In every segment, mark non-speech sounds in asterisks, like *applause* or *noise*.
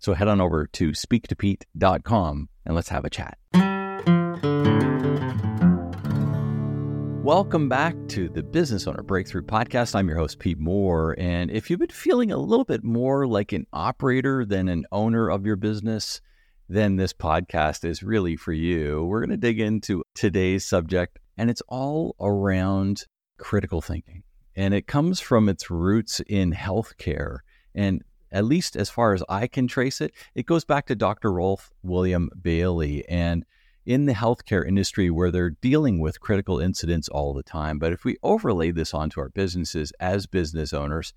So head on over to speaktopete.com and let's have a chat. Welcome back to the Business Owner Breakthrough Podcast. I'm your host, Pete Mohr. And if you've been feeling a little bit more like an operator than an owner of your business, then this podcast is really for you. We're going to dig into today's subject, and it's all around critical thinking. And it comes from its roots in healthcare. And at least as far as I can trace it, it goes back to Dr. Rolf William Bailey and in the healthcare industry where they're dealing with critical incidents all the time. But if we overlay this onto our businesses as business owners,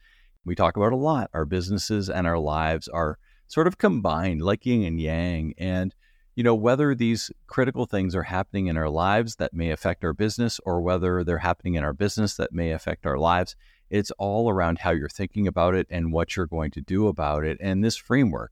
we talk about a lot. Our businesses and our lives are sort of combined, like yin and yang. And, you know, whether these critical things are happening in our lives that may affect our business or whether they're happening in our business that may affect our lives, it's all around how you're thinking about it and what you're going to do about it. And this framework,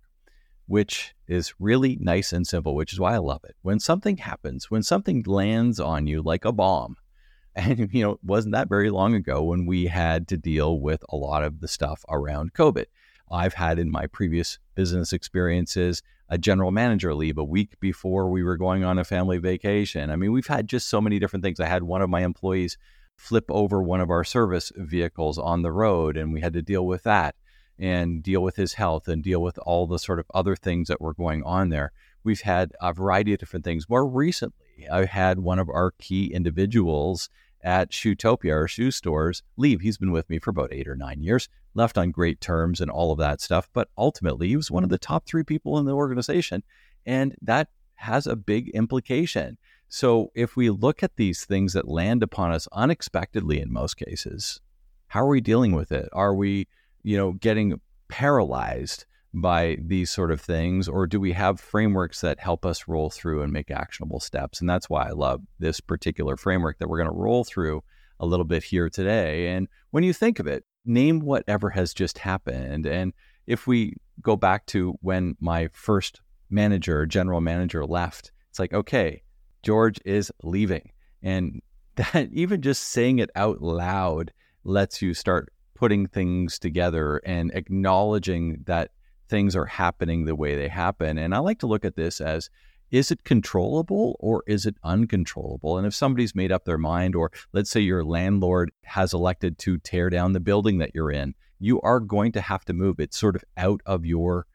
which is really nice and simple, which is why I love it. When something happens, when something lands on you like a bomb, *laughs* and you know, it wasn't that very long ago when we had to deal with a lot of the stuff around COVID. I've had in my previous business experiences a general manager leave a week before we were going on a family vacation. I mean, we've had just so many different things. I had one of my employees flip over one of our service vehicles on the road, and we had to deal with that and deal with his health and deal with all the sort of other things that were going on there. We've had a variety of different things. More recently, I had one of our key individuals at Shoetopia, our shoe stores, leave. He's been with me for about eight or nine years, left on great terms and all of that stuff. But ultimately, he was one of the top three people in the organization. And that has a big implication. So if we look at these things that land upon us unexpectedly in most cases, how are we dealing with it? Are we, you know, getting paralyzed by these sort of things or do we have frameworks that help us roll through and make actionable steps? And that's why I love this particular framework that we're going to roll through a little bit here today. And when you think of it, name whatever has just happened. And if we go back to when my first manager, general manager left, it's like, okay, George is leaving. And *laughs* that even just saying it out loud lets you start putting things together and acknowledging that things are happening the way they happen. And I like to look at this as is it controllable or is it uncontrollable? And if somebody's made up their mind, or let's say your landlord has elected to tear down the building that you're in, you are going to have to move. It's sort of out of your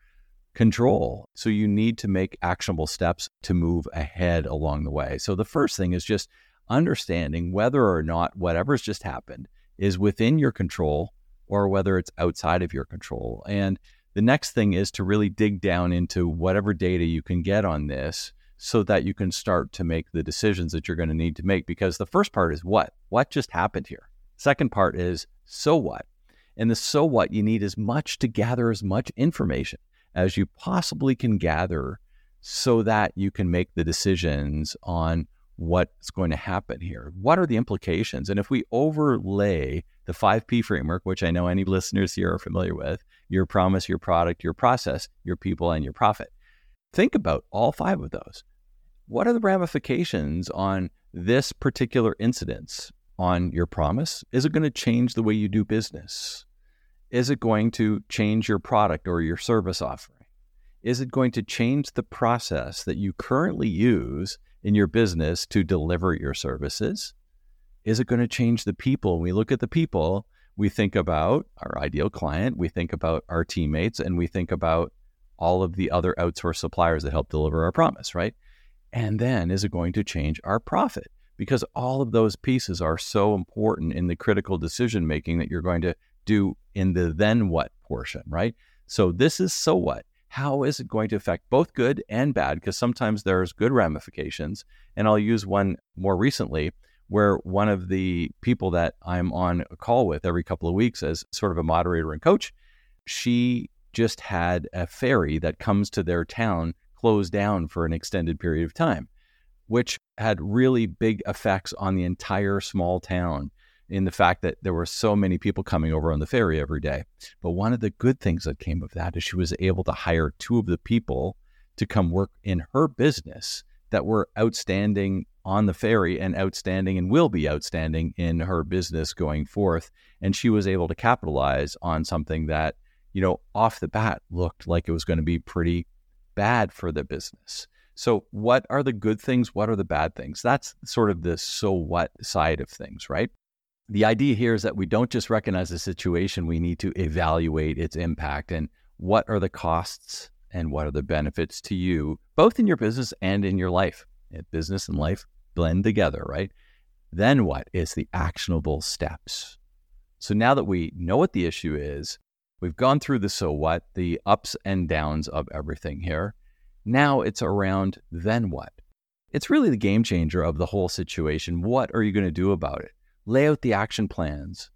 control. So you need to make actionable steps to move ahead along the way. So the first thing is just understanding whether or not whatever's just happened is within your control or whether it's outside of your control. And the next thing is to really dig down into whatever data you can get on this so that you can start to make the decisions that you're going to need to make. Because the first part is what? What just happened here? Second part is so what? And the so what, you need as much to gather as much information as you possibly can gather so that you can make the decisions on what's going to happen here. What are the implications? And if we overlay the 5P framework, which I know any listeners here are familiar with your promise, your product, your process, your people, and your profit think about all five of those. What are the ramifications on this particular incidence on your promise? Is it going to change the way you do business? Is it going to change your product or your service offering? Is it going to change the process that you currently use in your business to deliver your services? Is it going to change the people? When we look at the people, we think about our ideal client, we think about our teammates, and we think about all of the other outsourced suppliers that help deliver our promise, right? And then is it going to change our profit? Because all of those pieces are so important in the critical decision making that you're going to do in the then what portion, right? So this is so what. How is it going to affect both good and bad? Because sometimes there's good ramifications. And I'll use one more recently where one of the people that I'm on a call with every couple of weeks as sort of a moderator and coach, she just had a ferry that comes to their town closed down for an extended period of time, which had really big effects on the entire small town in the fact that there were so many people coming over on the ferry every day. But one of the good things that came of that is she was able to hire two of the people to come work in her business that were outstanding on the ferry and outstanding and will be outstanding in her business going forth. And she was able to capitalize on something that, you know, off the bat looked like it was going to be pretty bad for the business. So, what are the good things? What are the bad things? That's sort of the so what side of things, right? The idea here is that we don't just recognize the situation, we need to evaluate its impact and what are the costs and what are the benefits to you, both in your business and in your life. Business and life blend together, right? Then what is the actionable steps? So now that we know what the issue is, we've gone through the so what, the ups and downs of everything here. Now it's around then what? It's really the game changer of the whole situation. What are you going to do about it? Lay out the action plans.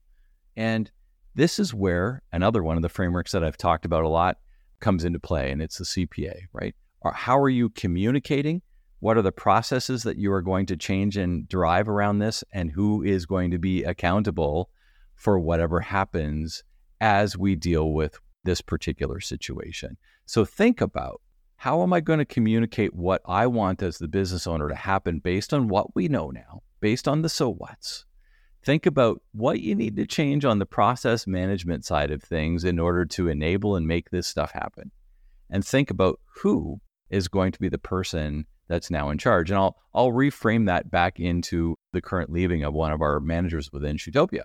And this is where another one of the frameworks that I've talked about a lot comes into play, and it's the CPA, right? How are you communicating? What are the processes that you are going to change and drive around this? And who is going to be accountable for whatever happens as we deal with this particular situation? So think about how am I going to communicate what I want as the business owner to happen based on what we know now, based on the so what's? Think about what you need to change on the process management side of things in order to enable and make this stuff happen. And think about who is going to be the person that's now in charge. And I'll I'll reframe that back into the current leaving of one of our managers within Shoetopia.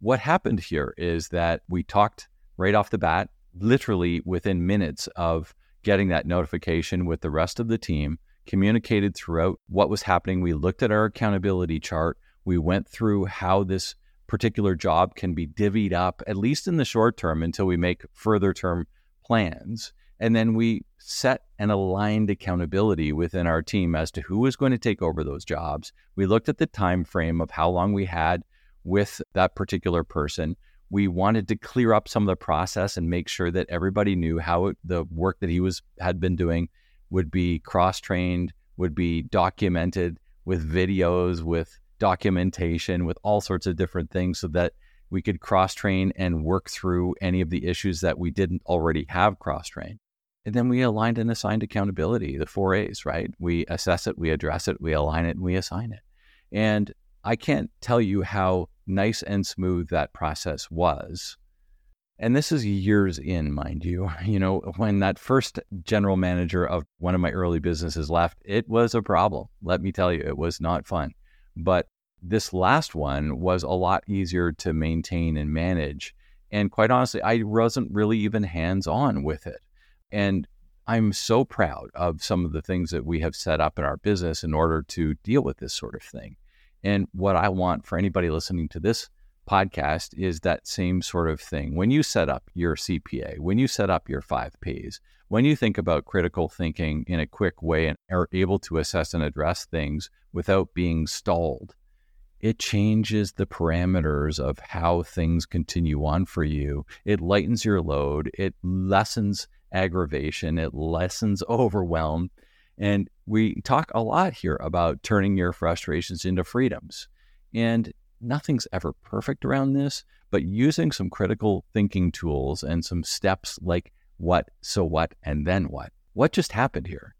What happened here is that we talked right off the bat, literally within minutes of getting that notification with the rest of the team, communicated throughout what was happening. We looked at our accountability chart. We went through how this particular job can be divvied up, at least in the short term, until we make further term plans. And then we set an aligned accountability within our team as to who was going to take over those jobs. We looked at the time frame of how long we had with that particular person. We wanted to clear up some of the process and make sure that everybody knew how it, the work that he was had been doing would be cross trained, would be documented with videos, with documentation, with all sorts of different things so that we could cross train and work through any of the issues that we didn't already have cross trained. And then we aligned and assigned accountability, the four A's, right? We assess it, we address it, we align it, and we assign it. And I can't tell you how nice and smooth that process was. And this is years in, mind you. *laughs* You know, when that first general manager of one of my early businesses left, it was a problem. Let me tell you, it was not fun. But this last one was a lot easier to maintain and manage. And quite honestly, I wasn't really even hands on with it. And I'm so proud of some of the things that we have set up in our business in order to deal with this sort of thing. And what I want for anybody listening to this podcast is that same sort of thing. When you set up your CPA, when you set up your five Ps, when you think about critical thinking in a quick way and are able to assess and address things without being stalled, it changes the parameters of how things continue on for you. It lightens your load, it lessens aggravation, it lessens overwhelm. And we talk a lot here about turning your frustrations into freedoms. And nothing's ever perfect around this, but using some critical thinking tools and some steps like what, so what, and then what. What just happened here?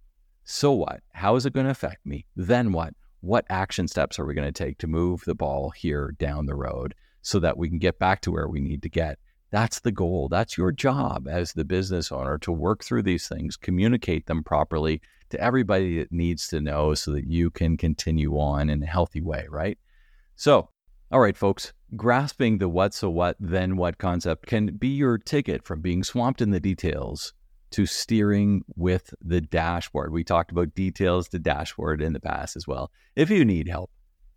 So what? How is it going to affect me? Then what? What action steps are we going to take to move the ball here down the road so that we can get back to where we need to get? That's the goal. That's your job as the business owner to work through these things, communicate them properly to everybody that needs to know so that you can continue on in a healthy way, right? So, all right, folks, grasping the what so what, then what concept can be your ticket from being swamped in the details to steering with the dashboard. We talked about details to dashboard in the past as well. If you need help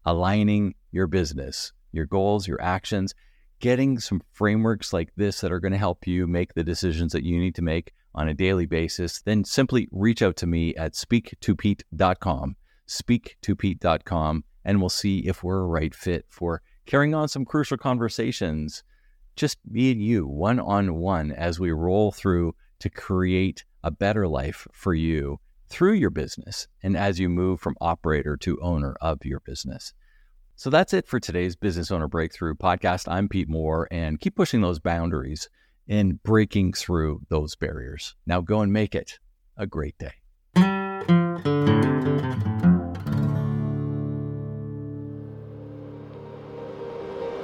aligning your business, your goals, your actions, getting some frameworks like this that are going to help you make the decisions that you need to make on a daily basis, then simply reach out to me at speaktopete.com, speaktopete.com and we'll see if we're a right fit for carrying on some crucial conversations, just me and you, one on one, as we roll through to create a better life for you through your business and as you move from operator to owner of your business. So that's it for today's Business Owner Breakthrough podcast. I'm Pete Mohr and keep pushing those boundaries and breaking through those barriers. Now go and make it a great day.